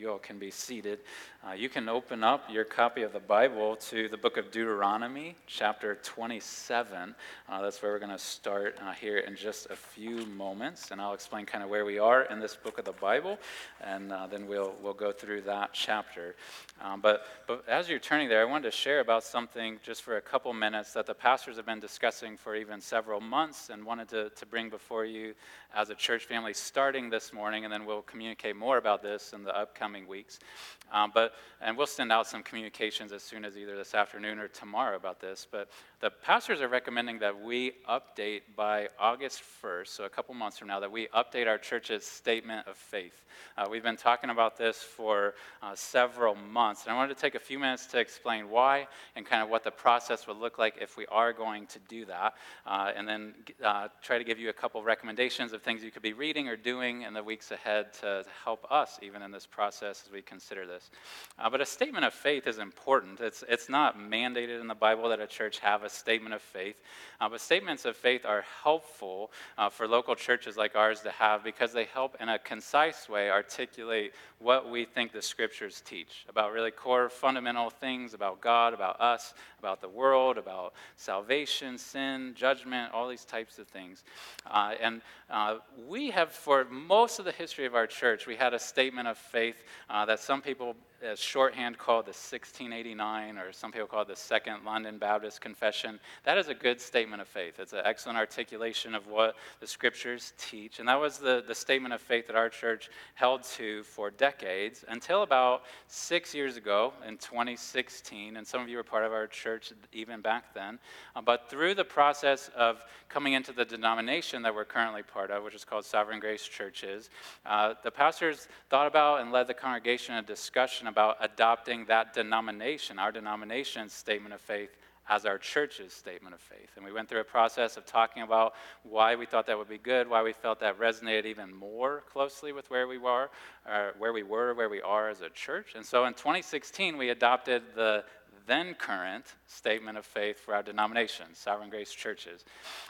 you all can be seated. Uh, you can open up your copy of the Bible to the book of Deuteronomy, chapter 27. Uh, that's where we're going to start uh, here in just a few moments, and I'll explain kind of where we are in this book of the Bible, and uh, then we'll, we'll go through that chapter. Um, but, but as you're turning there, I wanted to share about something just for a couple minutes that the pastors have been discussing for even several months and wanted to, to bring before you as a church family starting this morning, and then we'll communicate more about this in the upcoming weeks. Um, but, and we'll send out some communications as soon as either this afternoon or tomorrow about this. But the pastors are recommending that we update by August 1st, so a couple months from now, that we update our church's statement of faith. Uh, we've been talking about this for uh, several months, and I wanted to take a few minutes to explain why and kind of what the process would look like if we are going to do that, uh, and then uh, try to give you a couple recommendations of things you could be reading or doing in the weeks ahead to, help us even in this process as we consider this. Uh, but a statement of faith is important. It's, it's not mandated in the Bible that a church have a statement of faith. Uh, but statements of faith are helpful uh, for local churches like ours to have because they help in a concise way articulate what we think the scriptures teach about really core fundamental things about God, about us, about the world, about salvation, sin, judgment, all these types of things. Uh, and uh, we have, for most of the history of our church, we had a statement of faith uh, that some people as shorthand called the 1689, or some people call it the Second London Baptist Confession. That is a good statement of faith. It's an excellent articulation of what the scriptures teach. And that was the, the statement of faith that our church held to for decades until about six years ago in 2016. And some of you were part of our church even back then. Uh, but through the process of coming into the denomination that we're currently part of, which is called Sovereign Grace Churches, uh, the pastors thought about and led the congregation a discussion about adopting that denomination, our denomination's statement of faith, as our church's statement of faith. And we went through a process of talking about why we thought that would be good, why we felt that resonated even more closely with where we were, or where we were, where we are as a church. And so in 2016, we adopted the then current statement of faith for our denomination, Sovereign Grace Churches.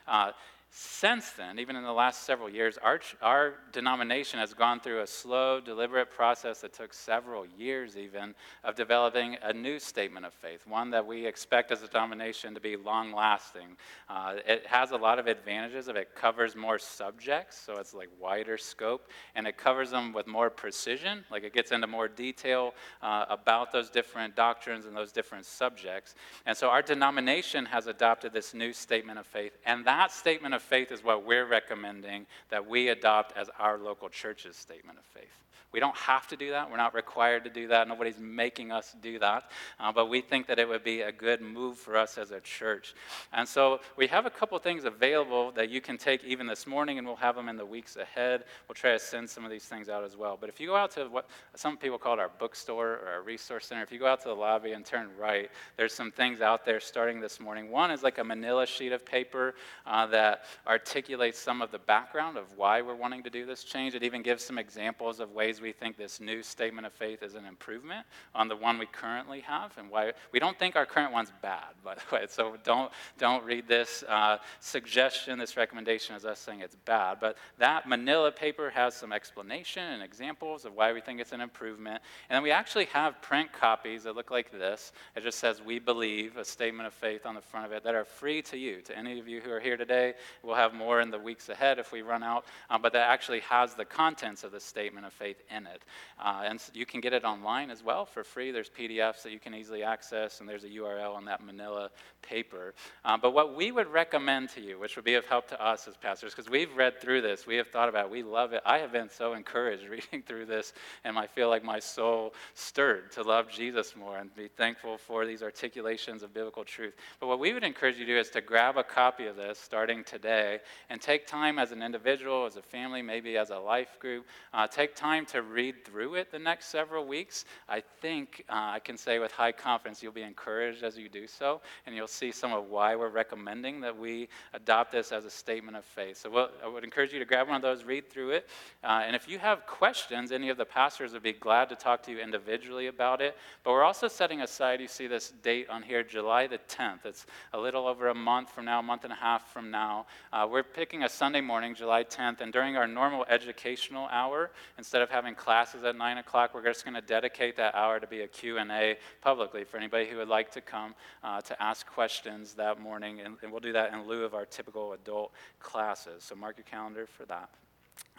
Uh, since then, even in the last several years, our, our denomination has gone through a slow, deliberate process that took several years, even, of developing a new statement of faith, one that we expect as a denomination to be long lasting. Uh, it has a lot of advantages it covers more subjects, so it's like wider scope, and it covers them with more precision, like it gets into more detail uh, about those different doctrines and those different subjects. And so our denomination has adopted this new statement of faith, and that statement of of faith is what we're recommending that we adopt as our local church's statement of faith. We don't have to do that. We're not required to do that. Nobody's making us do that. Uh, but we think that it would be a good move for us as a church. And so we have a couple things available that you can take even this morning, and we'll have them in the weeks ahead. We'll try to send some of these things out as well. But if you go out to what some people call our bookstore or our resource center, if you go out to the lobby and turn right, there's some things out there starting this morning. One is like a manila sheet of paper uh, that articulates some of the background of why we're wanting to do this change. It even gives some examples of ways we think this new statement of faith is an improvement on the one we currently have, and why we don't think our current one's bad, by the way. So don't don't read this uh, suggestion, this recommendation as us saying it's bad. But that Manila paper has some explanation and examples of why we think it's an improvement, and then we actually have print copies that look like this. It just says "We believe," a statement of faith on the front of it, that are free to you, to any of you who are here today. We'll have more in the weeks ahead if we run out, um, but that actually has the contents of the statement of faith in it. Uh, and you can get it online as well for free. There's PDFs that you can easily access, and there's a URL on that manila paper. Uh, but what we would recommend to you, which would be of help to us as pastors, because we've read through this, we have thought about it, we love it. I have been so encouraged reading through this, and I feel like my soul stirred to love Jesus more and be thankful for these articulations of biblical truth. But what we would encourage you to do is to grab a copy of this starting today and take time as an individual, as a family, maybe as a life group, uh, take time to read through it the next several weeks, I think uh, I can say with high confidence you'll be encouraged as you do so, and you'll see some of why we're recommending that we adopt this as a statement of faith. So we'll, I would encourage you to grab one of those, read through it, uh, and if you have questions, any of the pastors would be glad to talk to you individually about it. But we're also setting aside, you see this date on here, July the 10th. It's a little over a month from now, a month and a half from now. Uh, we're picking a Sunday morning, July 10th, and during our normal educational hour, instead of having having classes at 9 o'clock. We're just going to dedicate that hour to be a Q&A publicly for anybody who would like to come uh, to ask questions that morning. And, and we'll do that in lieu of our typical adult classes. So mark your calendar for that.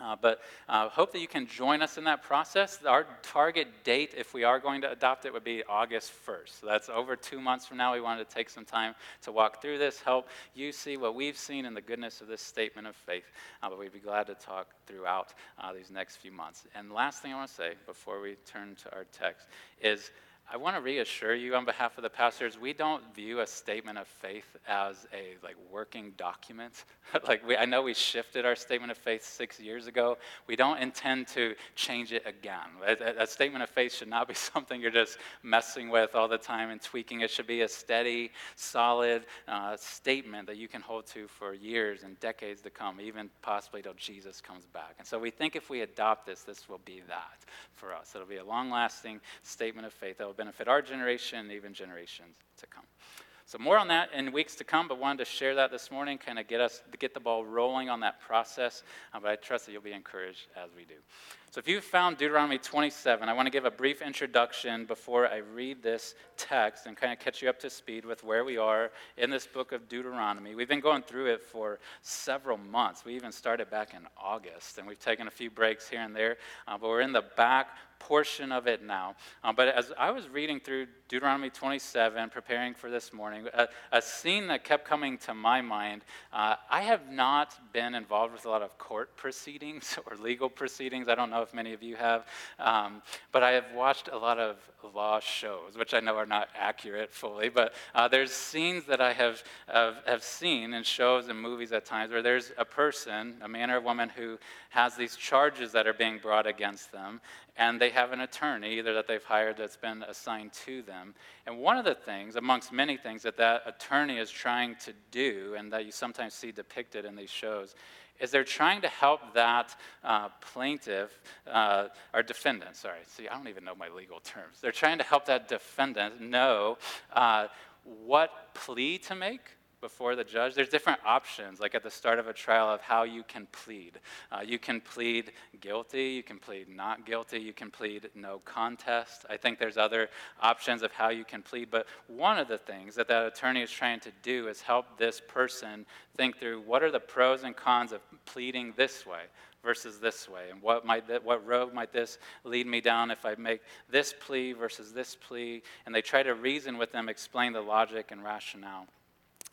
Uh, but uh, hope that you can join us in that process. Our target date, if we are going to adopt it, would be August 1st. So that's over two months from now. We wanted to take some time to walk through this, help you see what we've seen in the goodness of this statement of faith. Uh, but we'd be glad to talk throughout uh, these next few months. And last thing I want to say before we turn to our text is I want to reassure you on behalf of the pastors, we don't view a statement of faith as a like working document. like we, I know we shifted our statement of faith six years ago. We don't intend to change it again. A, a, statement of faith should not be something you're just messing with all the time and tweaking. It should be a steady, solid uh, statement that you can hold to for years and decades to come, even possibly till Jesus comes back. And so we think if we adopt this, this will be that for us. It'll be a long-lasting statement of faith will benefit our generation and even generations to come. So more on that in weeks to come, but wanted to share that this morning, kind of get us get the ball rolling on that process. Uh, but I trust that you'll be encouraged as we do. So if you've found Deuteronomy 27, I want to give a brief introduction before I read this text and kind of catch you up to speed with where we are in this book of Deuteronomy. We've been going through it for several months. We even started back in August, and we've taken a few breaks here and there, uh, but we're in the back portion of it now. Uh, but as I was reading through Deuteronomy 27, preparing for this morning, a, a scene that kept coming to my mind. Uh, I have not been involved with a lot of court proceedings or legal proceedings. I don't know if many of you have, um, but I have watched a lot of law shows, which I know are not accurate fully. But uh, there's scenes that I have, have, have seen in shows and movies at times where there's a person, a man or a woman, who has these charges that are being brought against them, and they have an attorney, either that they've hired that's been assigned to them. And one of the things, amongst many things, that that attorney is trying to do, and that you sometimes see depicted in these shows, is they're trying to help that uh, plaintiff, uh, or defendant, sorry, see, I don't even know my legal terms. They're trying to help that defendant know uh, what plea to make before the judge, there's different options, like at the start of a trial, of how you can plead. Uh, you can plead guilty, you can plead not guilty, you can plead no contest. I think there's other options of how you can plead, but one of the things that that attorney is trying to do is help this person think through what are the pros and cons of pleading this way versus this way and what might that, what road might this lead me down if i make this plea versus this plea and they try to reason with them explain the logic and rationale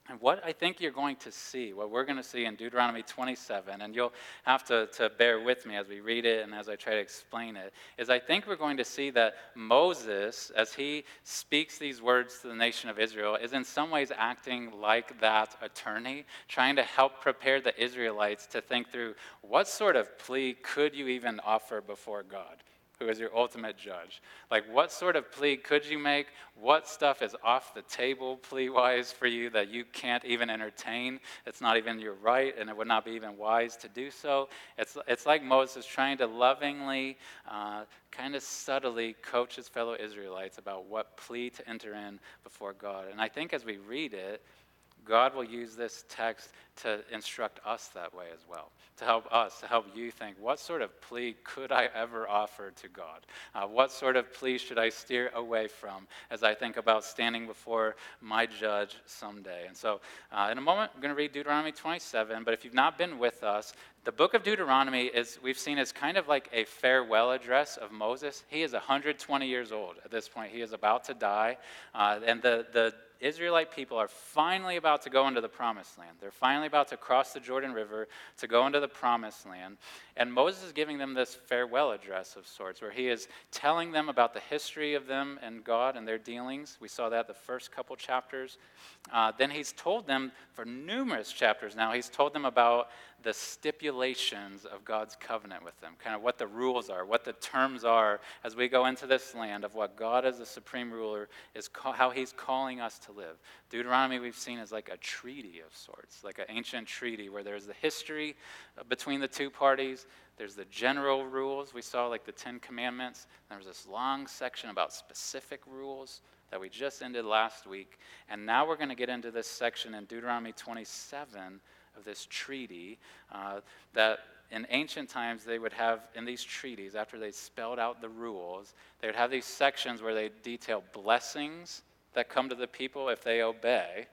and what I think you're going to see, what we're going to see in Deuteronomy 27, and you'll have to, to bear with me as we read it and as I try to explain it, is I think we're going to see that Moses, as he speaks these words to the nation of Israel, is in some ways acting like that attorney, trying to help prepare the Israelites to think through what sort of plea could you even offer before God? Who is your ultimate judge. Like, what sort of plea could you make? What stuff is off the table, plea wise, for you that you can't even entertain? It's not even your right, and it would not be even wise to do so. It's, it's like Moses trying to lovingly, uh, kind of subtly coach his fellow Israelites about what plea to enter in before God. And I think as we read it, God will use this text to instruct us that way as well, to help us, to help you think, what sort of plea could I ever offer to God? Uh, what sort of plea should I steer away from as I think about standing before my judge someday? And so, uh, in a moment, I'm going to read Deuteronomy 27, but if you've not been with us, the book of Deuteronomy is, we've seen, as kind of like a farewell address of Moses. He is 120 years old at this point. He is about to die. Uh, and the, the Israelite people are finally about to go into the promised land. They're finally about to cross the Jordan River to go into the promised land. And Moses is giving them this farewell address of sorts, where he is telling them about the history of them and God and their dealings. We saw that the first couple chapters. Uh, then he's told them for numerous chapters now, he's told them about the stipulations of God's covenant with them, kind of what the rules are, what the terms are as we go into this land of what God as the supreme ruler is, how he's calling us to live. Deuteronomy we've seen is like a treaty of sorts, like an ancient treaty where there's the history between the two parties, there's the general rules we saw, like the Ten Commandments. There's this long section about specific rules that we just ended last week. And now we're going to get into this section in Deuteronomy 27 of this treaty uh, that in ancient times they would have in these treaties, after they spelled out the rules, they would have these sections where they detail blessings that come to the people if they obey,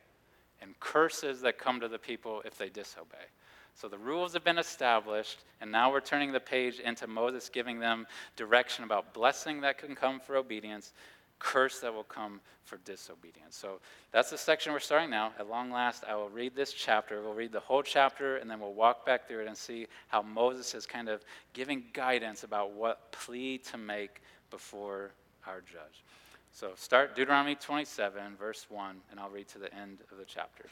and curses that come to the people if they disobey. So the rules have been established, and now we're turning the page into Moses giving them direction about blessing that can come for obedience, curse that will come for disobedience. So that's the section we're starting now. At long last, I will read this chapter. We'll read the whole chapter, and then we'll walk back through it and see how Moses is kind of giving guidance about what plea to make before our judge. So start Deuteronomy 27, verse 1, and I'll read to the end of the chapter.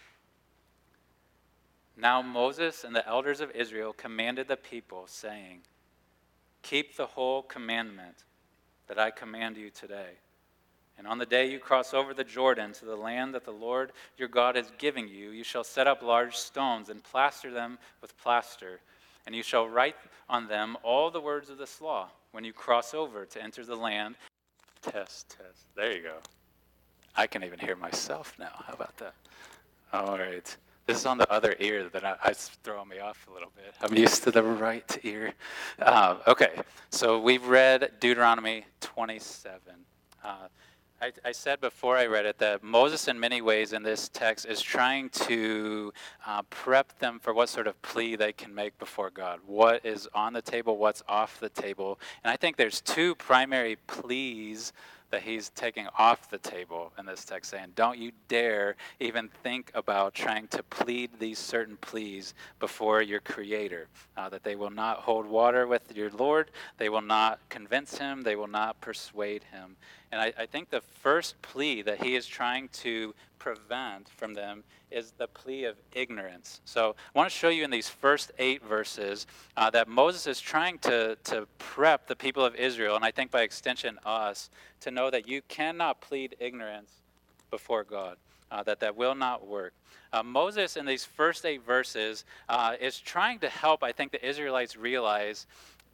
Now Moses and the elders of Israel commanded the people, saying, Keep the whole commandment that I command you today. And on the day you cross over the Jordan to the land that the Lord your God is giving you, you shall set up large stones and plaster them with plaster. And you shall write on them all the words of this law when you cross over to enter the land. Test, test. There you go. I can even hear myself now. How about that? All right. This is on the other ear that I, I throwing me off a little bit. I'm used to the right ear. Uh, okay, so we've read Deuteronomy 27. Uh, I, I, said before I read it that Moses, in many ways, in this text, is trying to uh, prep them for what sort of plea they can make before God. What is on the table, what's off the table. And I think there's two primary pleas that he's taking off the table in this text, saying, Don't you dare even think about trying to plead these certain pleas before your Creator. Uh, that they will not hold water with your Lord, they will not convince him, they will not persuade him. And I, I think the first plea that he is trying to prevent from them is the plea of ignorance. So I want to show you in these first eight verses uh, that Moses is trying to, to prep the people of Israel, and I think by extension us, to know that you cannot plead ignorance before God. Uh, that that will not work. Uh, Moses, in these first eight verses, uh, is trying to help, I think, the Israelites realize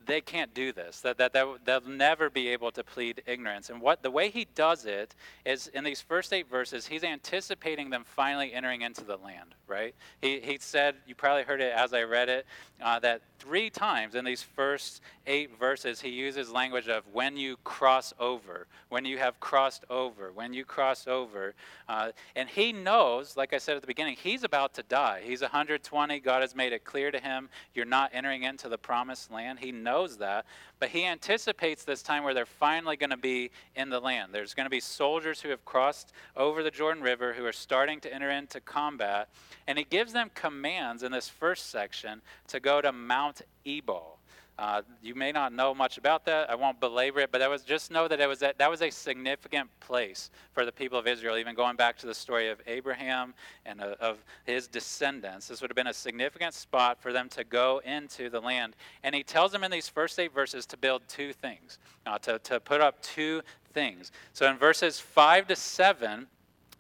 they can't do this, that, that, that they'll never be able to plead ignorance. And what the way he does it is in these first eight verses, he's anticipating them finally entering into the land, right? He, he said, you probably heard it as I read it, uh, that three times in these first eight verses, he uses language of when you cross over, when you have crossed over, when you cross over. Uh, and he knows, like I said at the beginning, he's about to die. He's 120. God has made it clear to him, you're not entering into the promised land. He knows that. But he anticipates this time where they're finally going to be in the land. There's going to be soldiers who have crossed over the Jordan River who are starting to enter into combat. And he gives them commands in this first section to go to Mount Ebal. Uh, you may not know much about that. I won't belabor it, but that was just know that it was that was a significant place for the people of Israel. Even going back to the story of Abraham and uh, of his descendants, this would have been a significant spot for them to go into the land. And he tells them in these first eight verses to build two things, uh, to to put up two things. So in verses five to seven,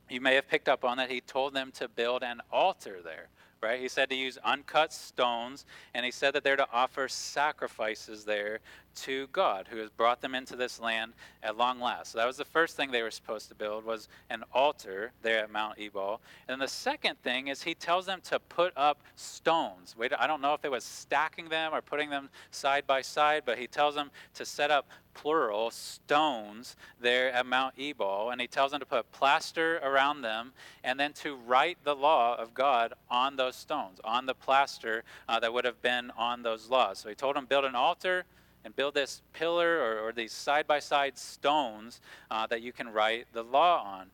you may have picked up on that. He told them to build an altar there right? He said to use uncut stones, and he said that they're to offer sacrifices there to God, who has brought them into this land at long last. So that was the first thing they were supposed to build was an altar there at Mount Ebal. And the second thing is he tells them to put up stones. Wait, I don't know if it was stacking them or putting them side by side, but he tells them to set up plural stones there at Mount Ebal, and he tells them to put plaster around them and then to write the law of God on those stones, on the plaster uh, that would have been on those laws. So he told them build an altar and build this pillar or, or these side by side stones uh, that you can write the law on.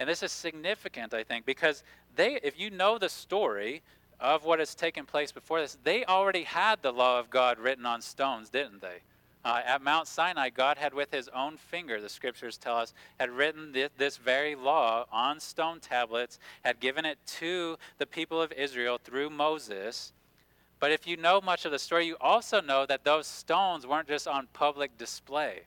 And this is significant, I think, because they, if you know the story of what has taken place before this, they already had the law of God written on stones, didn't they? Uh, at Mount Sinai, God had with his own finger, the scriptures tell us, had written this, this very law on stone tablets, had given it to the people of Israel through Moses. But if you know much of the story, you also know that those stones weren't just on public display,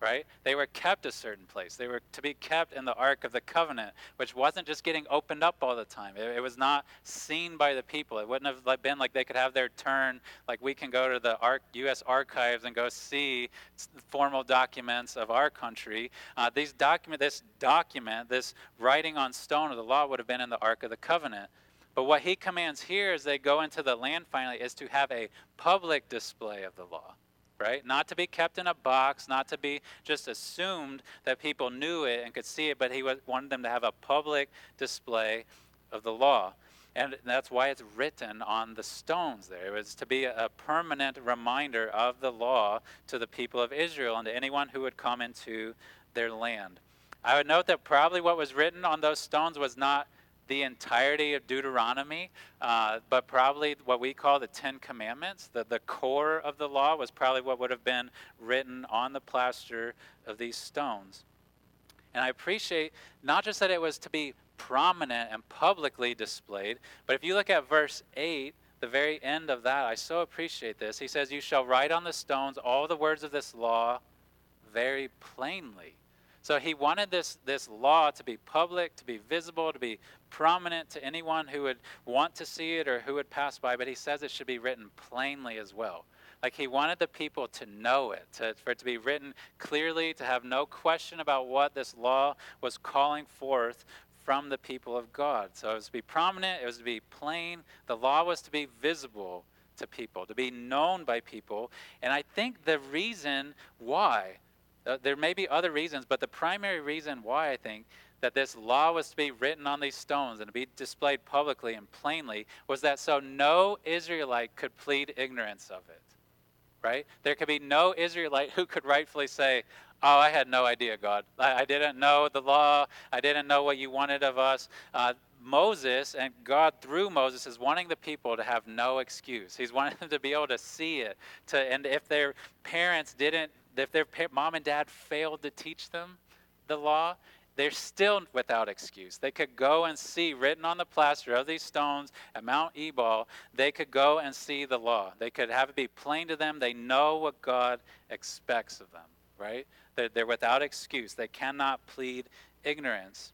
right? They were kept a certain place. They were to be kept in the Ark of the Covenant, which wasn't just getting opened up all the time. It, it was not seen by the people. It wouldn't have been like they could have their turn, like we can go to the Ark, U.S. archives and go see formal documents of our country. Uh, these document, this document, this writing on stone of the law would have been in the Ark of the Covenant. But what he commands here as they go into the land finally is to have a public display of the law, right? Not to be kept in a box, not to be just assumed that people knew it and could see it, but he wanted them to have a public display of the law. And that's why it's written on the stones there. It was to be a permanent reminder of the law to the people of Israel and to anyone who would come into their land. I would note that probably what was written on those stones was not the entirety of Deuteronomy, uh, but probably what we call the Ten Commandments. The, the core of the law was probably what would have been written on the plaster of these stones. And I appreciate not just that it was to be prominent and publicly displayed. But if you look at verse 8, the very end of that, I so appreciate this. He says, You shall write on the stones all the words of this law very plainly. So he wanted this, this law to be public, to be visible, to be prominent to anyone who would want to see it or who would pass by, but he says it should be written plainly as well. Like he wanted the people to know it, to, for it to be written clearly, to have no question about what this law was calling forth from the people of God. So it was to be prominent, it was to be plain. The law was to be visible to people, to be known by people. And I think the reason why, uh, there may be other reasons, but the primary reason why I think that this law was to be written on these stones and to be displayed publicly and plainly was that so no Israelite could plead ignorance of it. Right? There could be no Israelite who could rightfully say, Oh, I had no idea, God. I, I didn't know the law. I didn't know what you wanted of us. Uh, Moses and God through Moses is wanting the people to have no excuse. He's wanting them to be able to see it. To and if their parents didn't, if their mom and dad failed to teach them the law, they're still without excuse. They could go and see written on the plaster of these stones at Mount Ebal. They could go and see the law. They could have it be plain to them. They know what God expects of them. Right? They're, they're without excuse. They cannot plead ignorance.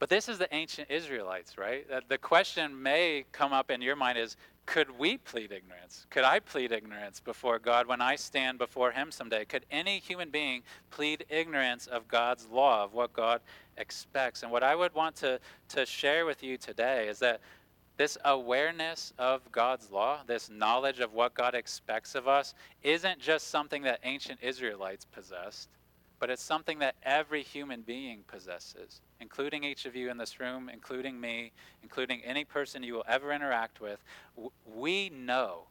But this is the ancient Israelites, right? The question may come up in your mind is could we plead ignorance? Could I plead ignorance before God when I stand before Him someday? Could any human being plead ignorance of God's law, of what God expects? And what I would want to, to share with you today is that this awareness of God's law, this knowledge of what God expects of us, isn't just something that ancient Israelites possessed, but it's something that every human being possesses, including each of you in this room, including me, including any person you will ever interact with. We know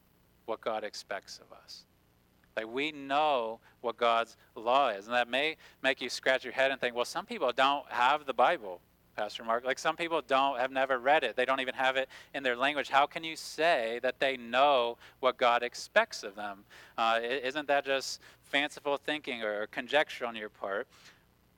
what God expects of us. Like we know what God's law is. And that may make you scratch your head and think, well, some people don't have the Bible. Pastor Mark. Like some people don't have never read it. They don't even have it in their language. How can you say that they know what God expects of them? Uh, isn't that just fanciful thinking or conjecture on your part?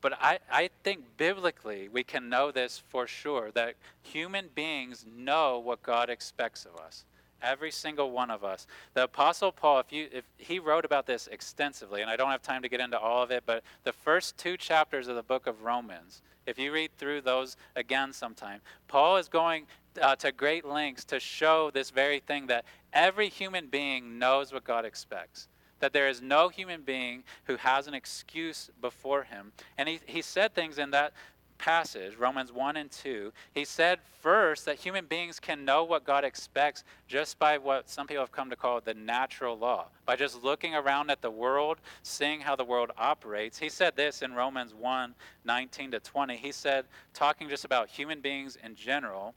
But I, I think biblically we can know this for sure that human beings know what God expects of us. Every single one of us. The Apostle Paul, if you if he wrote about this extensively, and I don't have time to get into all of it, but the first two chapters of the book of Romans, if you read through those again sometime, Paul is going uh, to great lengths to show this very thing that every human being knows what God expects. That there is no human being who has an excuse before him. And he, he said things in that passage, Romans 1 and 2, he said first that human beings can know what God expects just by what some people have come to call the natural law, by just looking around at the world, seeing how the world operates. He said this in Romans 1 19 to 20. He said, talking just about human beings in general,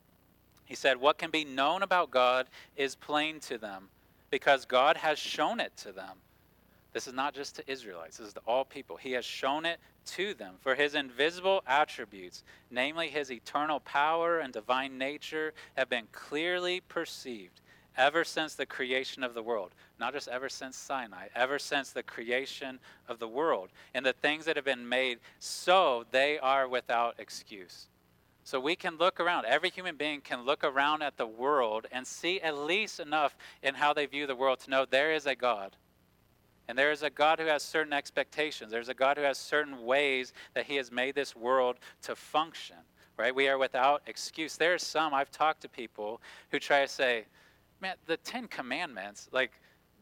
he said, What can be known about God is plain to them because God has shown it to them. This is not just to Israelites, this is to all people. He has shown it to them. For his invisible attributes, namely his eternal power and divine nature, have been clearly perceived ever since the creation of the world. Not just ever since Sinai, ever since the creation of the world. And the things that have been made, so they are without excuse. So we can look around. Every human being can look around at the world and see at least enough in how they view the world to know there is a God and there is a God who has certain expectations. There's a God who has certain ways that He has made this world to function, right? We are without excuse. There are some, I've talked to people who try to say, man, the Ten Commandments, like,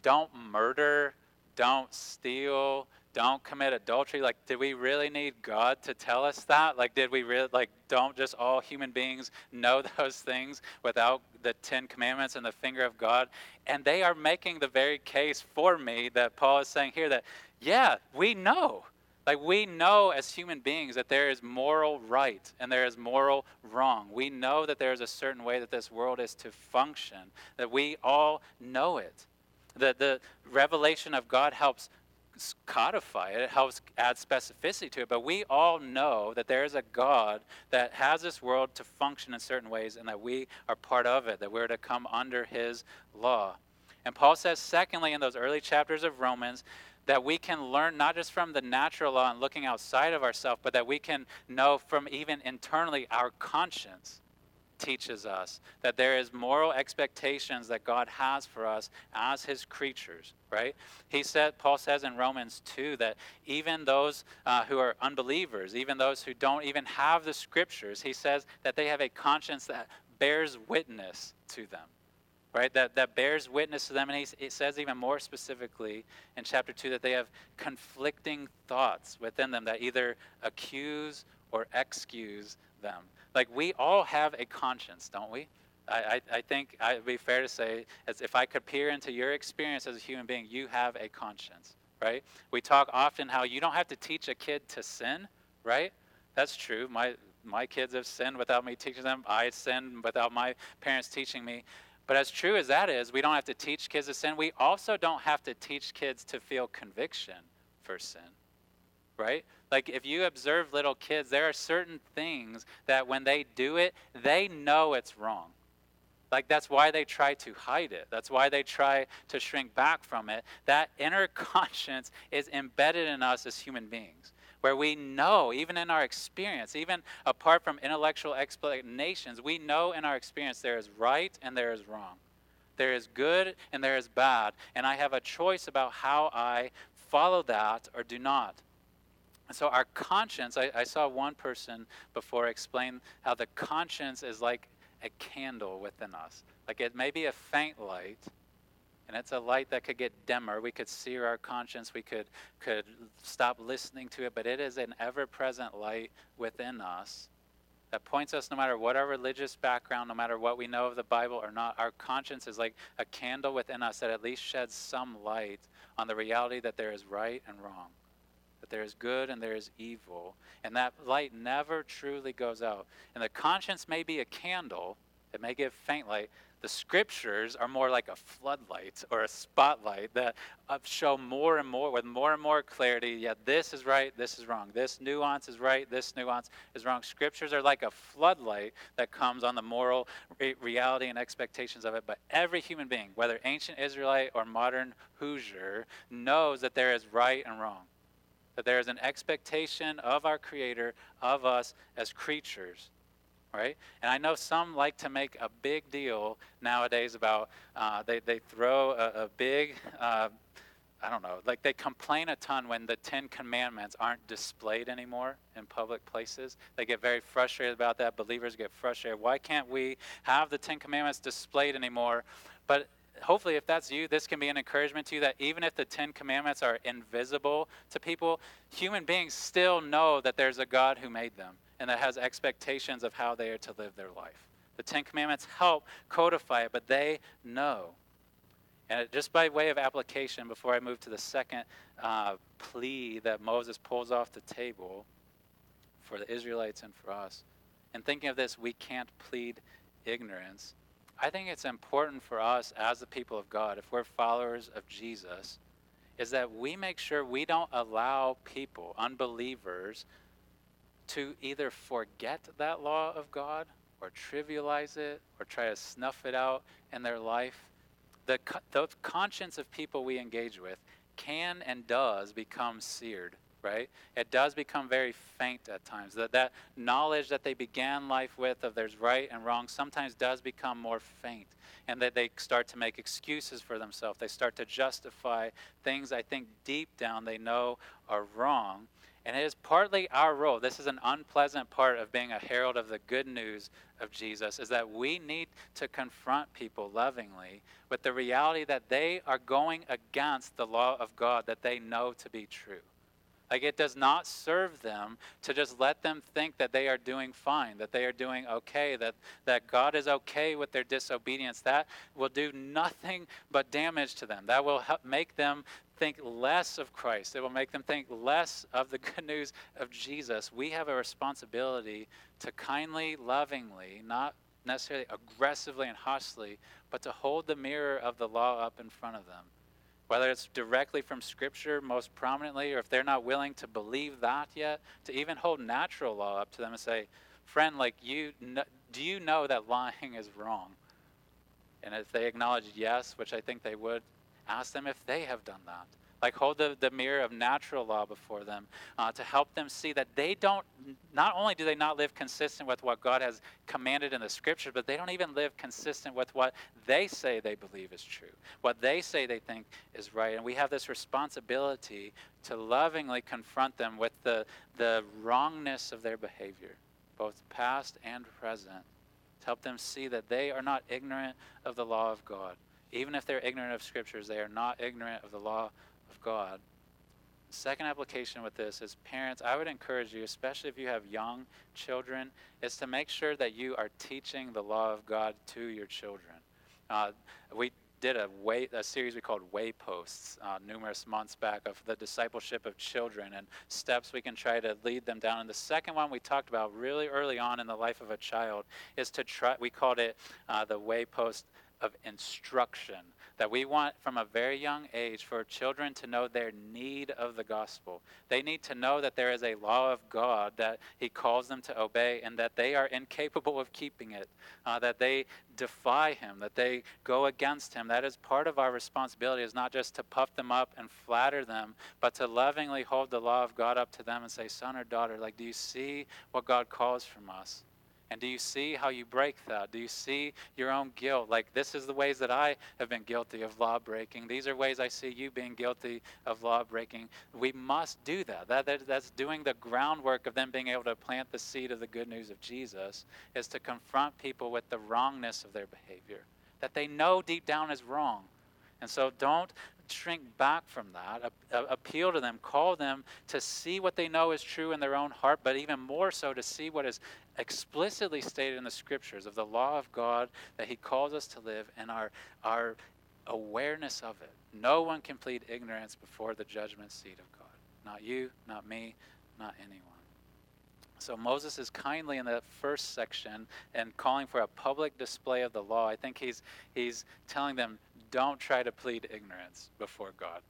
don't murder, don't steal, don't commit adultery. Like, did we really need God to tell us that? Like, did we really, like, don't just all human beings know those things without the Ten Commandments and the finger of God? And they are making the very case for me that Paul is saying here that, yeah, we know. Like, we know as human beings that there is moral right and there is moral wrong. We know that there is a certain way that this world is to function, that we all know it. that the revelation of God helps codify it, it helps add specificity to it. But we all know that there is a God that has this world to function in certain ways and that we are part of it, that we're to come under his law. And Paul says, secondly, in those early chapters of Romans, that we can learn not just from the natural law and looking outside of ourselves, but that we can know from even internally our conscience teaches us that there is moral expectations that God has for us as his creatures, right? He said, Paul says in Romans 2 that even those uh, who are unbelievers, even those who don't even have the scriptures, he says that they have a conscience that bears witness to them right? That, that bears witness to them. And he, it says even more specifically in chapter 2 that they have conflicting thoughts within them that either accuse or excuse them. Like we all have a conscience, don't we? I, I, I think it'd be fair to say, as if I could peer into your experience as a human being, you have a conscience, right? We talk often how you don't have to teach a kid to sin, right? That's true. My my kids have sinned without me teaching them. I sinned without my parents teaching me. But as true as that is, we don't have to teach kids to sin. We also don't have to teach kids to feel conviction for sin, right? Like if you observe little kids, there are certain things that when they do it, they know it's wrong. Like that's why they try to hide it. That's why they try to shrink back from it. That inner conscience is embedded in us as human beings where we know, even in our experience, even apart from intellectual explanations, we know in our experience there is right and there is wrong. There is good and there is bad. And I have a choice about how I follow that or do not. And so our conscience, I, I saw one person before explain how the conscience is like a candle within us. Like it may be a faint light, and it's a light that could get dimmer. We could sear our conscience. We could, could stop listening to it. But it is an ever present light within us that points us no matter what our religious background, no matter what we know of the Bible or not. Our conscience is like a candle within us that at least sheds some light on the reality that there is right and wrong, that there is good and there is evil. And that light never truly goes out. And the conscience may be a candle, it may give faint light, the scriptures are more like a floodlight or a spotlight that uh, show more and more, with more and more clarity, yeah, this is right, this is wrong. This nuance is right, this nuance is wrong. Scriptures are like a floodlight that comes on the moral re- reality and expectations of it. But every human being, whether ancient Israelite or modern Hoosier, knows that there is right and wrong. That there is an expectation of our Creator, of us as creatures right? And I know some like to make a big deal nowadays about uh, they they throw a, a big. Uh, I don't know, like they complain a ton when the Ten Commandments aren't displayed anymore in public places. They get very frustrated about that. Believers get frustrated. Why can't we have the Ten Commandments displayed anymore? But hopefully, if that's you, this can be an encouragement to you that even if the Ten Commandments are invisible to people, human beings still know that there's a God who made them and that has expectations of how they are to live their life. The Ten Commandments help codify it, but they know. And just by way of application, before I move to the second uh, plea that Moses pulls off the table for the Israelites and for us, in thinking of this, we can't plead ignorance. I think it's important for us as the people of God, if we're followers of Jesus, is that we make sure we don't allow people, unbelievers, to either forget that law of God or trivialize it or try to snuff it out in their life. The, the conscience of people we engage with can and does become seared, right? It does become very faint at times. That, that knowledge that they began life with of there's right and wrong sometimes does become more faint. And that they start to make excuses for themselves. They start to justify things I think deep down they know are wrong. And it is partly our role. This is an unpleasant part of being a herald of the good news of Jesus is that we need to confront people lovingly with the reality that they are going against the law of God that they know to be true. Like it does not serve them to just let them think that they are doing fine, that they are doing okay, that, that God is okay with their disobedience. That will do nothing but damage to them. That will help make them think less of Christ. It will make them think less of the good news of Jesus. We have a responsibility to kindly, lovingly, not necessarily aggressively and harshly, but to hold the mirror of the law up in front of them whether it's directly from Scripture most prominently, or if they're not willing to believe that yet, to even hold natural law up to them and say, friend, like you, do you know that lying is wrong? And if they acknowledge yes, which I think they would, ask them if they have done that like hold the, the mirror of natural law before them uh, to help them see that they don't not only do they not live consistent with what god has commanded in the scripture but they don't even live consistent with what they say they believe is true what they say they think is right. And we have this responsibility to lovingly confront them with the, the wrongness of their behavior both past and present to help them see that they are not ignorant of the law of god. Even if they're ignorant of scriptures they are not ignorant of the law of God. Second application with this is parents, I would encourage you, especially if you have young children, is to make sure that you are teaching the law of God to your children. Uh, we did a way a series we called Wayposts uh, numerous months back of the discipleship of children and steps we can try to lead them down. And the second one we talked about really early on in the life of a child is to try. We called it uh, the Waypost of instruction that we want from a very young age for children to know their need of the gospel. They need to know that there is a law of God that He calls them to obey and that they are incapable of keeping it, uh, that they defy Him, that they go against Him. That is part of our responsibility, is not just to puff them up and flatter them, but to lovingly hold the law of God up to them and say, Son or daughter, like, do you see what God calls from us? And do you see how you break that? Do you see your own guilt? Like, this is the ways that I have been guilty of law breaking. These are ways I see you being guilty of law breaking. We must do that. that, that that's doing the groundwork of them being able to plant the seed of the good news of Jesus, is to confront people with the wrongness of their behavior, that they know deep down is wrong. And so don't shrink back from that. appeal to them, call them to see what they know is true in their own heart, but even more so to see what is explicitly stated in the scriptures of the law of God that He calls us to live and our, our awareness of it. No one can plead ignorance before the judgment seat of God. Not you, not me, not anyone. So Moses is kindly in the first section and calling for a public display of the law. I think he's he's telling them don't try to plead ignorance before God.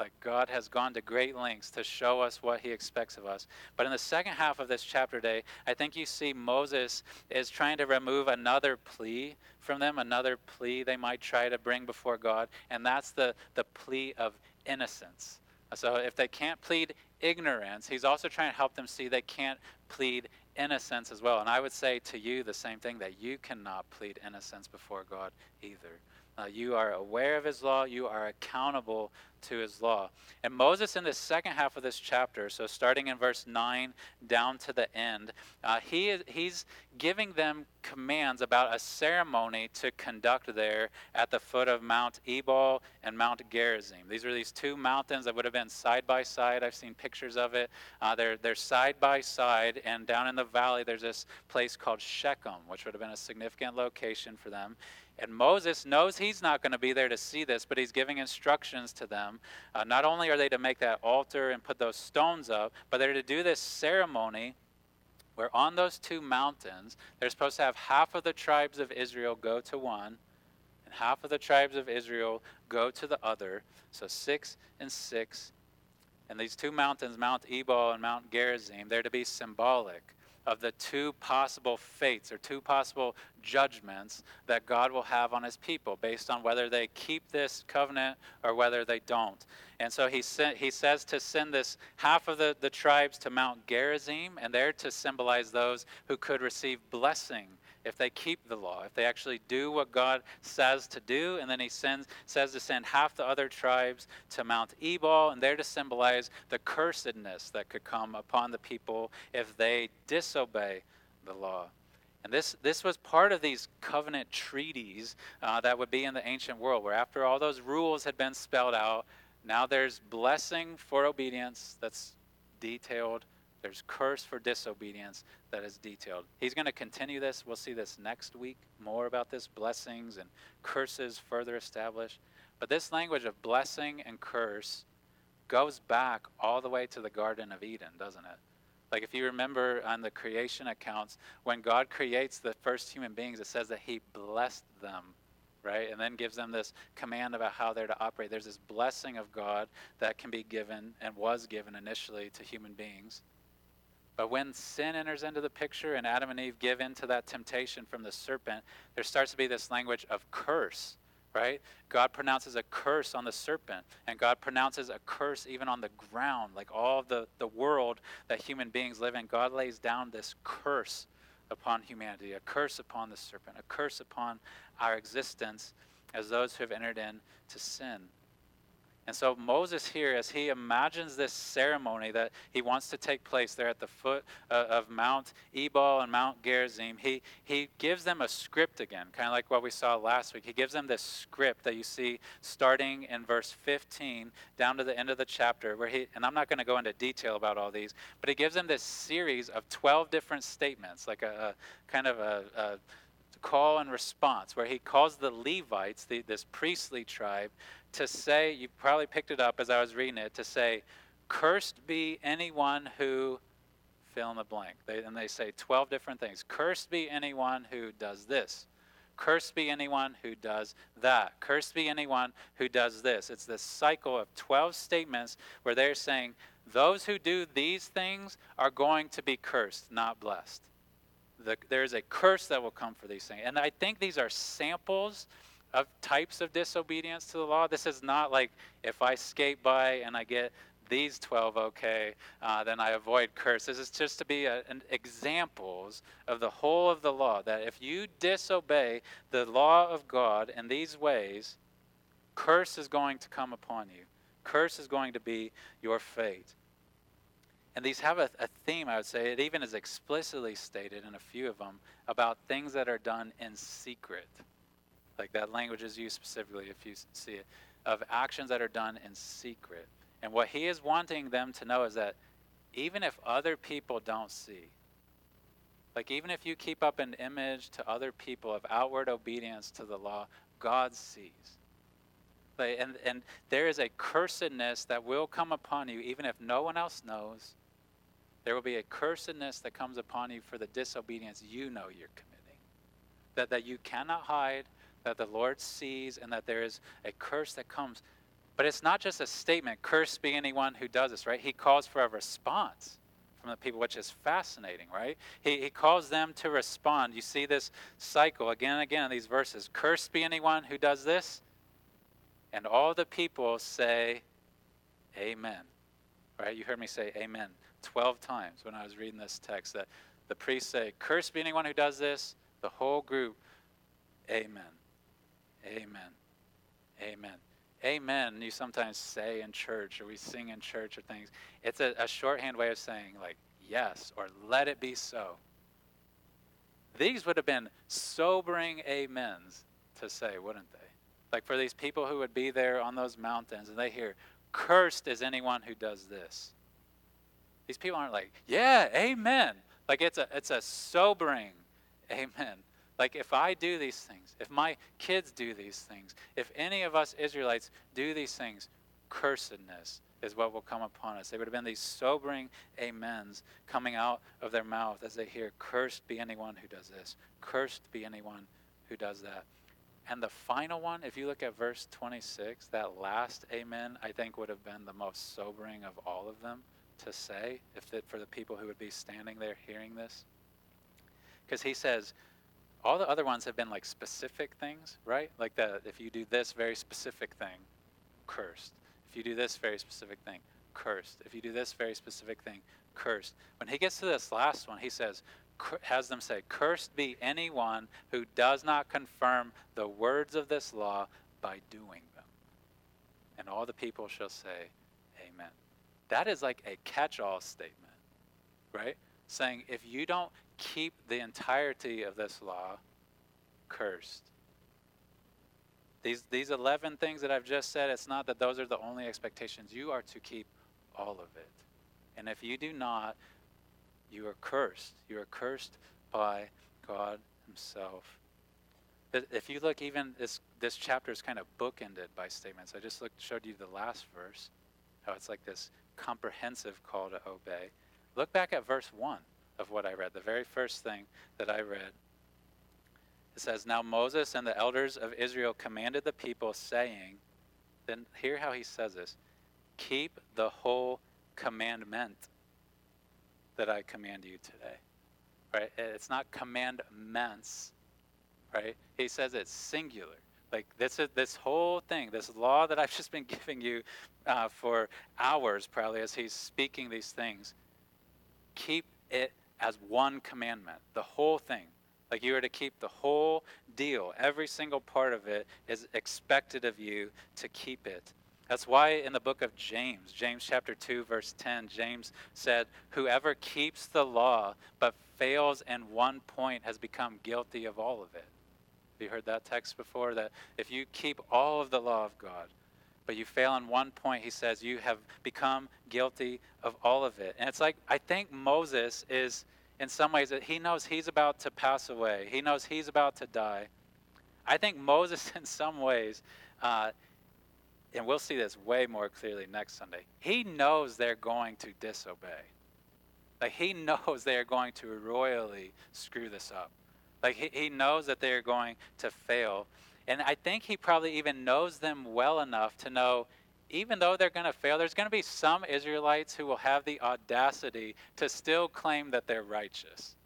Like God has gone to great lengths to show us what he expects of us. But in the second half of this chapter day, I think you see Moses is trying to remove another plea from them, another plea they might try to bring before God, and that's the, the plea of innocence. So if they can't plead ignorance, he's also trying to help them see they can't plead innocence as well. And I would say to you the same thing that you cannot plead innocence before God either. Uh, you are aware of his law. You are accountable to his law. And Moses, in the second half of this chapter, so starting in verse 9 down to the end, uh, he he's giving them commands about a ceremony to conduct there at the foot of Mount Ebal and Mount Gerizim. These are these two mountains that would have been side by side. I've seen pictures of it. Uh, they're, they're side by side, and down in the valley, there's this place called Shechem, which would have been a significant location for them. And Moses knows he's not going to be there to see this, but he's giving instructions to them. Uh, not only are they to make that altar and put those stones up, but they're to do this ceremony where on those two mountains, they're supposed to have half of the tribes of Israel go to one, and half of the tribes of Israel go to the other. So six and six. And these two mountains, Mount Ebal and Mount Gerizim, they're to be symbolic of the two possible fates or two possible judgments that God will have on his people based on whether they keep this covenant or whether they don't. And so he, sent, he says to send this half of the, the tribes to Mount Gerizim, and they're to symbolize those who could receive blessing if they keep the law, if they actually do what God says to do, and then he sends, says to send half the other tribes to Mount Ebal, and they're to symbolize the cursedness that could come upon the people if they disobey the law. And this, this was part of these covenant treaties uh, that would be in the ancient world, where after all those rules had been spelled out, now there's blessing for obedience that's detailed. There's curse for disobedience that is detailed. He's going to continue this. We'll see this next week, more about this blessings and curses further established. But this language of blessing and curse goes back all the way to the Garden of Eden, doesn't it? Like if you remember on the creation accounts, when God creates the first human beings, it says that He blessed them, right? And then gives them this command about how they're to operate. There's this blessing of God that can be given and was given initially to human beings. But when sin enters into the picture and Adam and Eve give in to that temptation from the serpent, there starts to be this language of curse, right? God pronounces a curse on the serpent, and God pronounces a curse even on the ground, like all the, the world that human beings live in. God lays down this curse upon humanity, a curse upon the serpent, a curse upon our existence as those who have entered into sin. And so Moses here, as he imagines this ceremony that he wants to take place there at the foot uh, of Mount Ebal and Mount Gerizim, he, he gives them a script again, kind of like what we saw last week. He gives them this script that you see starting in verse 15 down to the end of the chapter, where he, and I'm not going to go into detail about all these, but he gives them this series of 12 different statements, like a, a kind of a, a call and response, where he calls the Levites, the, this priestly tribe, to say, you probably picked it up as I was reading it, to say, Cursed be anyone who fill in the blank. They, and they say 12 different things. Cursed be anyone who does this. Cursed be anyone who does that. Cursed be anyone who does this. It's this cycle of 12 statements where they're saying, those who do these things are going to be cursed, not blessed. The, there's a curse that will come for these things. And I think these are samples of types of disobedience to the law. This is not like if I skate by and I get these 12 okay, uh, then I avoid curse. This is just to be a, an examples of the whole of the law. That if you disobey the law of God in these ways, curse is going to come upon you. Curse is going to be your fate. And these have a, a theme, I would say. It even is explicitly stated in a few of them about things that are done in secret. Like that language is used specifically, if you see it, of actions that are done in secret. And what he is wanting them to know is that even if other people don't see, like even if you keep up an image to other people of outward obedience to the law, God sees. Like, and, and there is a cursedness that will come upon you, even if no one else knows. There will be a cursedness that comes upon you for the disobedience you know you're committing. That, that you cannot hide, that the Lord sees and that there is a curse that comes. But it's not just a statement, cursed be anyone who does this, right? He calls for a response from the people, which is fascinating, right? He, he calls them to respond. You see this cycle again and again in these verses. Cursed be anyone who does this. And all the people say, Amen. Right? You heard me say amen 12 times when I was reading this text that the priests say, Cursed be anyone who does this. The whole group, Amen. Amen. Amen. Amen, you sometimes say in church or we sing in church or things. It's a, a shorthand way of saying, like, yes, or let it be so. These would have been sobering amens to say, wouldn't they? Like for these people who would be there on those mountains and they hear, cursed is anyone who does this. These people aren't like, yeah, amen. Like it's a, it's a sobering amen. Like, if I do these things, if my kids do these things, if any of us Israelites do these things, cursedness is what will come upon us. They would have been these sobering amens coming out of their mouth as they hear, Cursed be anyone who does this, cursed be anyone who does that. And the final one, if you look at verse 26, that last amen, I think would have been the most sobering of all of them to say, if it, for the people who would be standing there hearing this. Because he says, all the other ones have been like specific things, right? Like that if you do this very specific thing, cursed. If you do this very specific thing, cursed. If you do this very specific thing, cursed. When he gets to this last one, he says, has them say, Cursed be anyone who does not confirm the words of this law by doing them. And all the people shall say. That is like a catch all statement, right? Saying, if you don't keep the entirety of this law cursed. These, these 11 things that I've just said, it's not that those are the only expectations. You are to keep all of it. And if you do not, you are cursed. You are cursed by God Himself. If you look, even this, this chapter is kind of bookended by statements. I just looked, showed you the last verse, how it's like this comprehensive call to obey. Look back at verse 1 of what I read, the very first thing that I read. It says, Now Moses and the elders of Israel commanded the people, saying, Then hear how he says this keep the whole commandment that I command you today. Right? It's not commandments, right? He says it's singular. Like this is this whole thing, this law that I've just been giving you uh, for hours, probably as he's speaking these things. Keep it as one commandment, the whole thing. Like you are to keep the whole deal. Every single part of it is expected of you to keep it. That's why in the book of James, James chapter 2, verse 10, James said, Whoever keeps the law but fails in one point has become guilty of all of it. Have you heard that text before? That if you keep all of the law of God, but you fail in one point, he says, you have become guilty of all of it. And it's like, I think Moses is, in some ways, he knows he's about to pass away, he knows he's about to die. I think Moses, in some ways, uh, and we'll see this way more clearly next Sunday, he knows they're going to disobey. Like he knows they are going to royally screw this up. Like he, he knows that they are going to fail. And I think he probably even knows them well enough to know even though they're going to fail, there's going to be some Israelites who will have the audacity to still claim that they're righteous.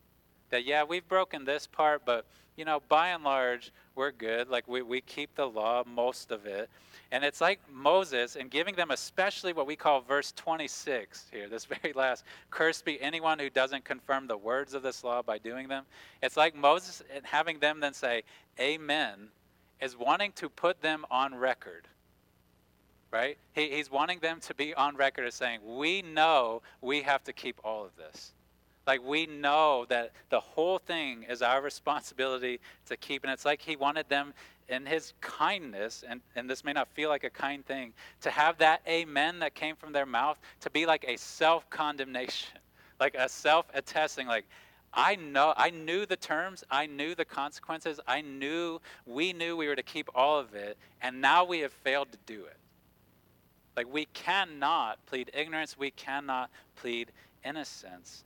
That, yeah, we've broken this part, but, you know, by and large, we're good. Like, we, we keep the law, most of it. And it's like Moses and giving them, especially what we call verse 26 here, this very last, cursed be anyone who doesn't confirm the words of this law by doing them. It's like Moses and having them then say, Amen, is wanting to put them on record. Right? He, he's wanting them to be on record as saying, We know we have to keep all of this. Like we know that the whole thing is our responsibility to keep. And it's like he wanted them in his kindness, and, and this may not feel like a kind thing, to have that amen that came from their mouth to be like a self condemnation, like a self attesting, like, I know, I knew the terms, I knew the consequences, I knew, we knew we were to keep all of it, and now we have failed to do it. Like, we cannot plead ignorance, we cannot plead innocence.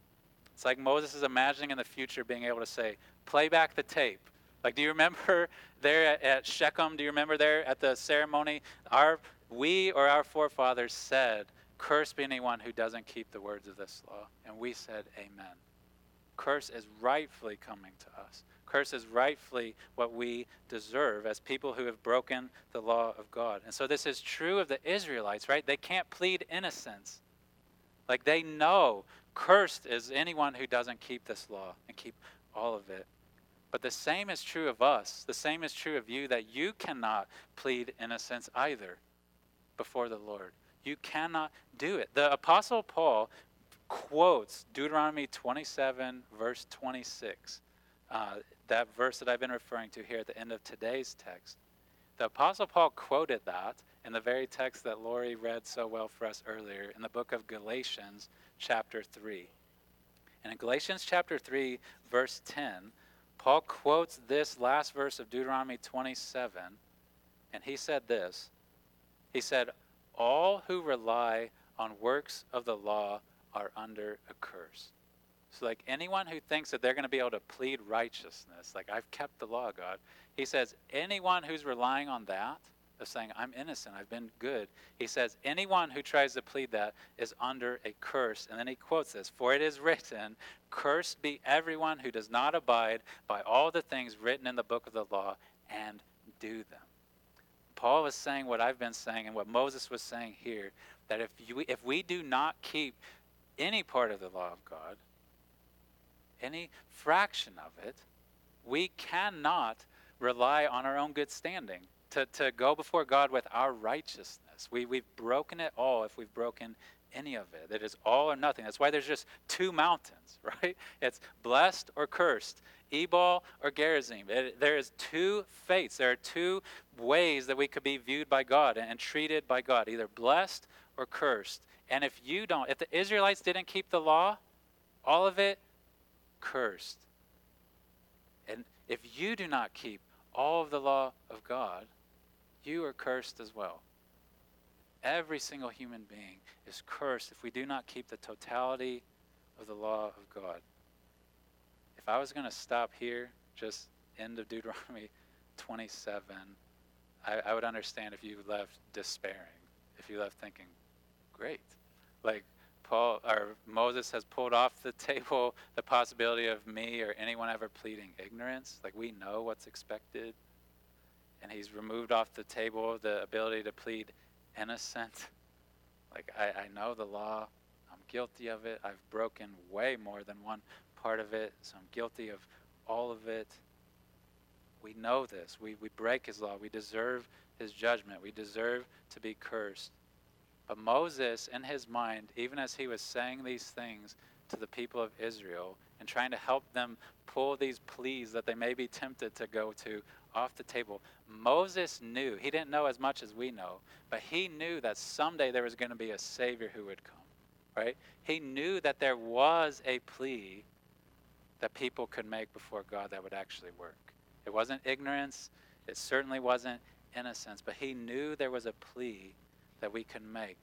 It's like Moses is imagining in the future being able to say, play back the tape like, do you remember there at, Shechem? Do you remember there at the ceremony? Our we or our forefathers said, "Curse be anyone who doesn't keep the words of this law," and we said, "Amen." Curse is rightfully coming to us. Curse is rightfully what we deserve as people who have broken the law of God. And so this is true of the Israelites, right? They can't plead innocence. Like they know cursed is anyone who doesn't keep this law and keep all of it. But the same is true of us. The same is true of you that you cannot plead innocence either before the Lord. You cannot do it. The Apostle Paul quotes Deuteronomy 27, verse 26, uh, that verse that I've been referring to here at the end of today's text. The Apostle Paul quoted that in the very text that Lori read so well for us earlier in the book of Galatians, chapter 3. And in Galatians chapter 3, verse 10, Paul quotes this last verse of Deuteronomy 27, and he said this. He said, All who rely on works of the law are under a curse. So, like anyone who thinks that they're going to be able to plead righteousness, like I've kept the law, God, he says, anyone who's relying on that, of saying, I'm innocent, I've been good. He says, anyone who tries to plead that is under a curse. And then he quotes this For it is written, Cursed be everyone who does not abide by all the things written in the book of the law and do them. Paul is saying what I've been saying and what Moses was saying here that if, you, if we do not keep any part of the law of God, any fraction of it, we cannot rely on our own good standing to, to go before God with our righteousness. We, we've broken it all if we've broken any of it. It is all or nothing. That's why there's just two mountains, right? It's blessed or cursed, Ebal or Gerizim. It, there is two fates. There are two ways that we could be viewed by God and, and treated by God, either blessed or cursed. And if you don't, if the Israelites didn't keep the law, all of it cursed. And if you do not keep all of the law of God, you are cursed as well. Every single human being is cursed if we do not keep the totality of the law of God. If I was going to stop here, just end of Deuteronomy 27, I, I would understand if you left despairing, if you left thinking, great. Like Paul or Moses has pulled off the table the possibility of me or anyone ever pleading ignorance. Like we know what's expected. And he's removed off the table the ability to plead innocent. Like I, I know the law. I'm guilty of it. I've broken way more than one part of it. So I'm guilty of all of it. We know this. We, we break his law. We deserve his judgment. We deserve to be cursed. But Moses, in his mind, even as he was saying these things to the people of Israel and trying to help them pull these pleas that they may be tempted to go to off the table, Moses knew, he didn't know as much as we know, but he knew that someday there was going to be a Savior who would come, right? He knew that there was a plea that people could make before God that would actually work. It wasn't ignorance, it certainly wasn't innocence, but he knew there was a plea that we can make.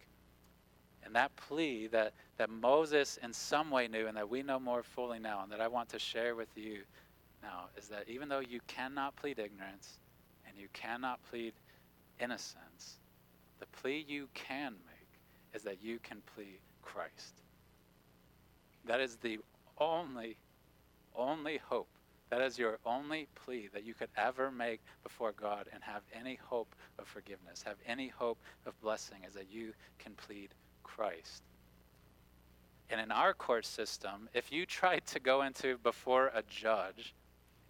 And that plea that, that Moses in some way knew and that we know more fully now, and that I want to share with you now, is that even though you cannot plead ignorance and you cannot plead innocence, the plea you can make is that you can plead Christ. That is the only, only hope that is your only plea that you could ever make before God and have any hope of forgiveness, have any hope of blessing, is that you can plead Christ. And in our court system, if you tried to go into before a judge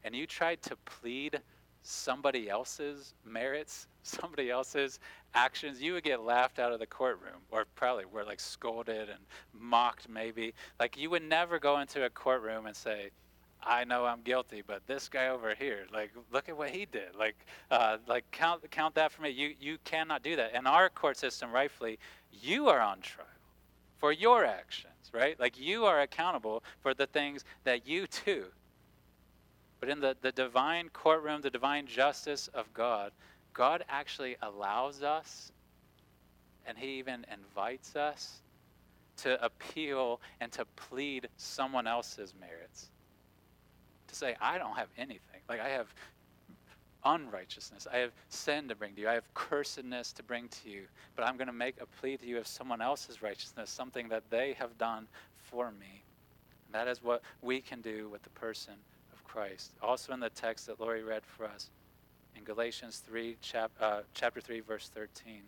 and you tried to plead somebody else's merits, somebody else's actions, you would get laughed out of the courtroom or probably were like scolded and mocked maybe. Like you would never go into a courtroom and say, I know I'm guilty, but this guy over here, like, look at what he did. Like, uh, like count count that for me. You you cannot do that. In our court system, rightfully, you are on trial for your actions, right? Like you are accountable for the things that you do. But in the, the divine courtroom, the divine justice of God, God actually allows us, and He even invites us to appeal and to plead someone else's merits say, I don't have anything. Like, I have unrighteousness. I have sin to bring to you. I have cursedness to bring to you. But I'm going to make a plea to you of someone else's righteousness, something that they have done for me. And that is what we can do with the person of Christ. Also in the text that Lori read for us, in Galatians 3, chap, uh, chapter 3, verse 13.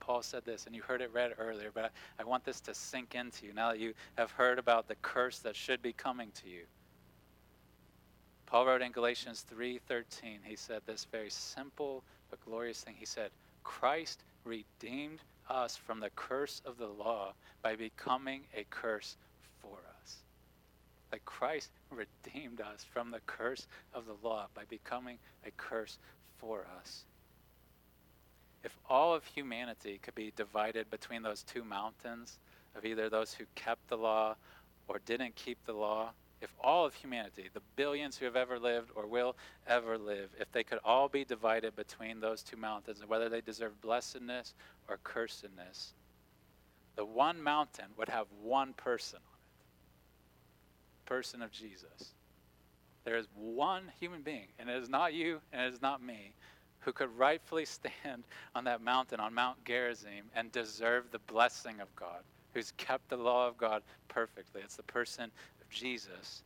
Paul said this, and you heard it read earlier, but I, I want this to sink into you now that you have heard about the curse that should be coming to you. Paul wrote in Galatians 3:13, he said this very simple but glorious thing. He said, "Christ redeemed us from the curse of the law by becoming a curse for us." Like Christ redeemed us from the curse of the law by becoming a curse for us. If all of humanity could be divided between those two mountains of either those who kept the law or didn't keep the law, if all of humanity, the billions who have ever lived or will ever live, if they could all be divided between those two mountains and whether they deserve blessedness or cursedness, the one mountain would have one person on it person of Jesus. There is one human being, and it is not you and it is not me, who could rightfully stand on that mountain, on Mount Gerizim, and deserve the blessing of God, who's kept the law of God perfectly. It's the person Jesus.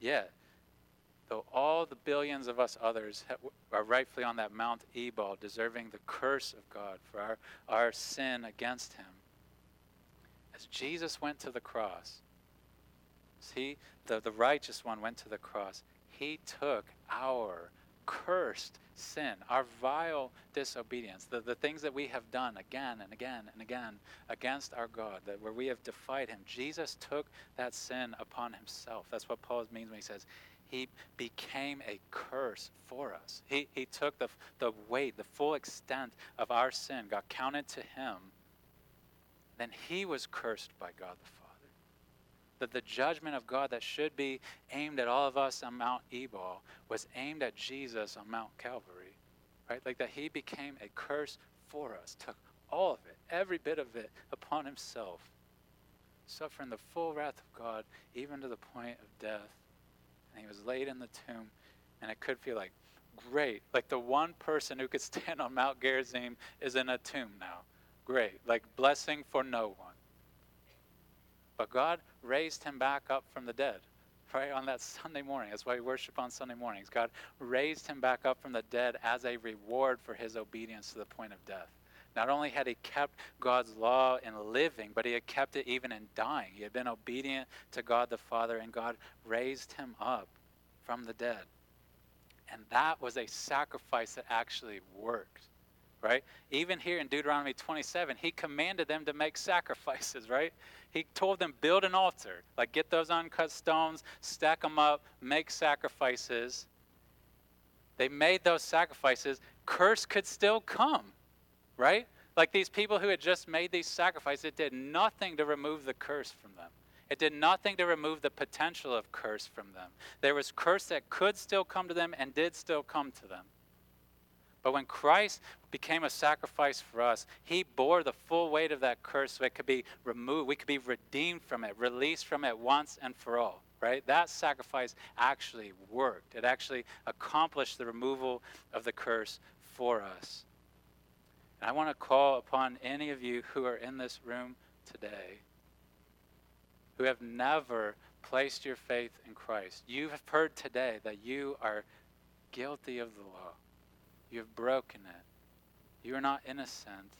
Yet, though all the billions of us others are rightfully on that Mount Ebal, deserving the curse of God for our, our sin against him, as Jesus went to the cross, see, the, the righteous one, went to the cross, he took our cursed sin, our vile disobedience, the, the things that we have done again and again and again against our God, that where we have defied him, Jesus took that sin upon himself. That's what Paul means when he says he became a curse for us. He, he took the, the weight, the full extent of our sin, got counted to him, then he was cursed by God the Father. That the judgment of God that should be aimed at all of us on Mount Ebal was aimed at Jesus on Mount Calvary. Right? Like that he became a curse for us, took all of it, every bit of it upon himself, suffering the full wrath of God, even to the point of death. And he was laid in the tomb, and it could feel like, great. Like the one person who could stand on Mount Gerizim is in a tomb now. Great. Like blessing for no one. But God raised him back up from the dead, right? On that Sunday morning. That's why we worship on Sunday mornings. God raised him back up from the dead as a reward for his obedience to the point of death. Not only had he kept God's law in living, but he had kept it even in dying. He had been obedient to God the Father, and God raised him up from the dead. And that was a sacrifice that actually worked, right? Even here in Deuteronomy 27, he commanded them to make sacrifices, right? He told them, build an altar, like get those uncut stones, stack them up, make sacrifices. They made those sacrifices. Curse could still come, right? Like these people who had just made these sacrifices, it did nothing to remove the curse from them. It did nothing to remove the potential of curse from them. There was curse that could still come to them and did still come to them. But when Christ became a sacrifice for us, he bore the full weight of that curse so it could be removed. We could be redeemed from it, released from it once and for all, right? That sacrifice actually worked. It actually accomplished the removal of the curse for us. And I want to call upon any of you who are in this room today who have never placed your faith in Christ. You have heard today that you are guilty of the law. You have broken it. You are not innocent.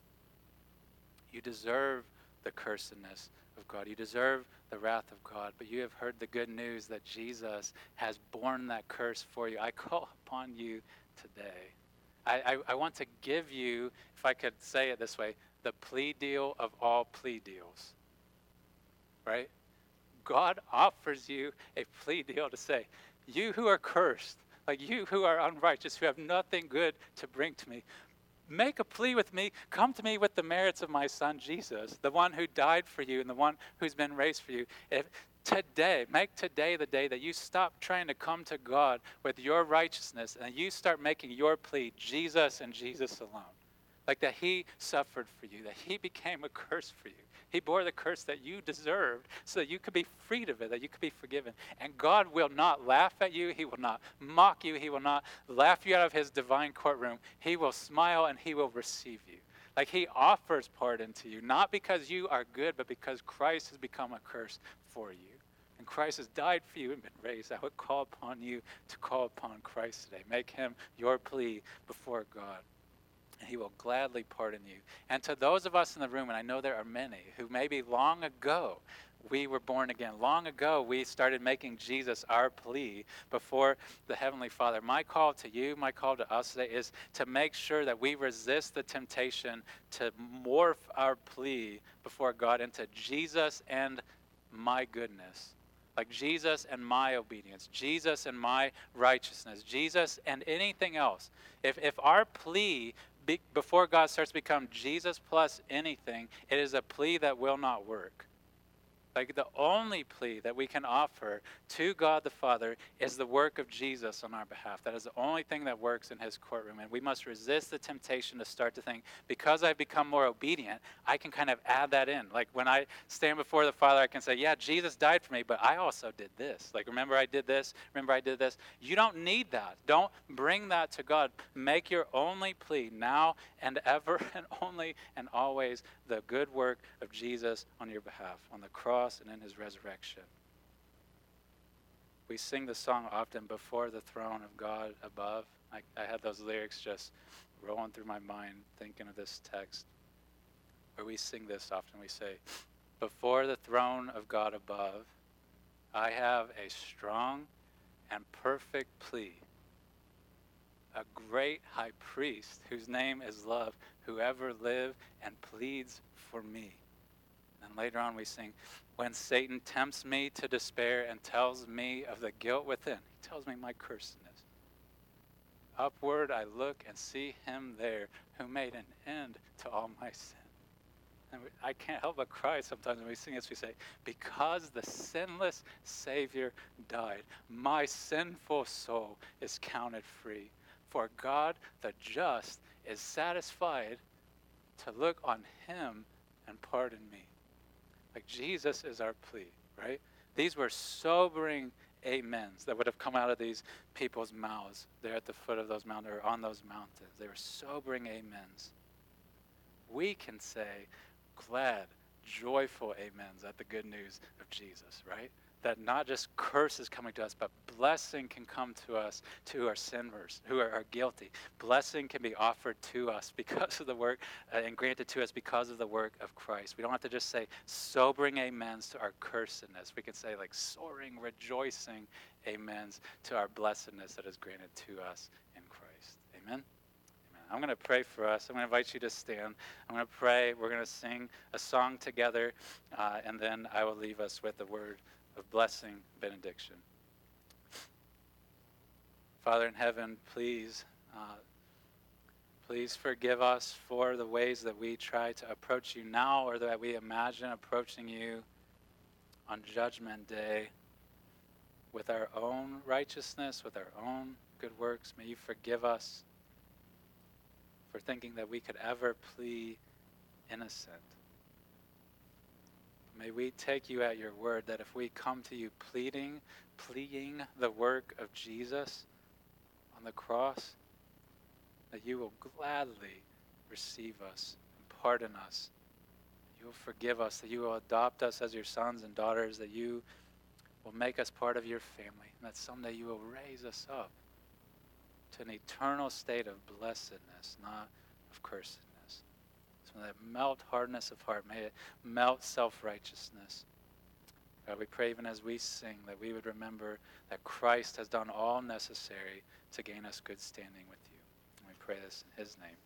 You deserve the cursedness of God. You deserve the wrath of God, but you have heard the good news that Jesus has borne that curse for you. I call upon you today. I, I, I, want to give you, if I could say it this way, the plea deal of all plea deals. Right? God offers you a plea deal to say, You who are cursed, like you who are unrighteous, who have nothing good to bring to me, make a plea with me. Come to me with the merits of my son Jesus, the one who died for you and the one who's been raised for you. If today, make today the day that you stop trying to come to God with your righteousness and you start making your plea Jesus and Jesus alone. Like that he suffered for you, that he became a curse for you. He bore the curse that you deserved so that you could be freed of it, that you could be forgiven. And God will not laugh at you. He will not mock you. He will not laugh you out of his divine courtroom. He will smile and he will receive you. Like he offers pardon to you, not because you are good, but because Christ has become a curse for you. And Christ has died for you and been raised. I would call upon you to call upon Christ today. Make him your plea before God and he will gladly pardon you. And to those of us in the room, and I know there are many, who maybe long ago we were born again. Long ago, we started making Jesus our plea before the Heavenly Father. My call to you, my call to us today is to make sure that we resist the temptation to morph our plea before God into Jesus and my goodness. Like Jesus and my obedience, Jesus and my righteousness, Jesus and anything else. If, if our plea be, before God starts to become Jesus plus anything, it is a plea that will not work. Like the only plea that we can offer to God the Father is the work of Jesus on our behalf. That is the only thing that works in his courtroom. And we must resist the temptation to start to think, because I've become more obedient, I can kind of add that in. Like when I stand before the Father, I can say, Yeah, Jesus died for me, but I also did this. Like, remember I did this? Remember I did this? You don't need that. Don't bring that to God. Make your only plea now and ever and only and always the good work of Jesus on your behalf on the cross and in his resurrection. We sing the song often before the throne of God above. I, I had those lyrics just rolling through my mind thinking of this text where we sing this often. We say, Before the throne of God above, I have a strong and perfect plea. A great high priest whose name is love, whoever live and pleads for me. And later on we sing, when Satan tempts me to despair and tells me of the guilt within, he tells me my cursedness. Upward I look and see him there who made an end to all my sin. And we, I can't help but cry sometimes when we sing this. We say, Because the sinless Savior died, my sinful soul is counted free. For God the just is satisfied to look on him and pardon me. Like Jesus is our plea, right? These were sobering amens that would have come out of these people's mouths there at the foot of those mountains or on those mountains. They were sobering amens. We can say glad, joyful amens at the good news of Jesus, right? that not just curse is coming to us, but blessing can come to us, to our sinners who are, guilty. Blessing can be offered to us because of the work uh, and granted to us because of the work of Christ. We don't have to just say sobering amens to our cursedness. We can say like soaring, rejoicing amens to our blessedness that is granted to us in Christ. Amen. I'm going to pray for us. I'm going to invite you to stand. I'm going to pray. We're going to sing a song together, uh, and then I will leave us with the word of blessing, benediction. Father in heaven, please, uh, please forgive us for the ways that we try to approach you now or that we imagine approaching you on Judgment Day with our own righteousness, with our own good works. May you forgive us for thinking that we could ever plea innocent. May we take you at your word that if we come to you pleading, pleading the work of Jesus on the cross, that you will gladly receive us and pardon us. You will forgive us, that you will adopt us as your sons and daughters, that you will make us part of your family, and that someday you will raise us up to an eternal state of blessedness, not of cursedness. So that melt hardness of heart. May it melt self righteousness. God, we pray even as we sing that we would remember that Christ has done all necessary to gain us good standing with you. And we pray this in his name.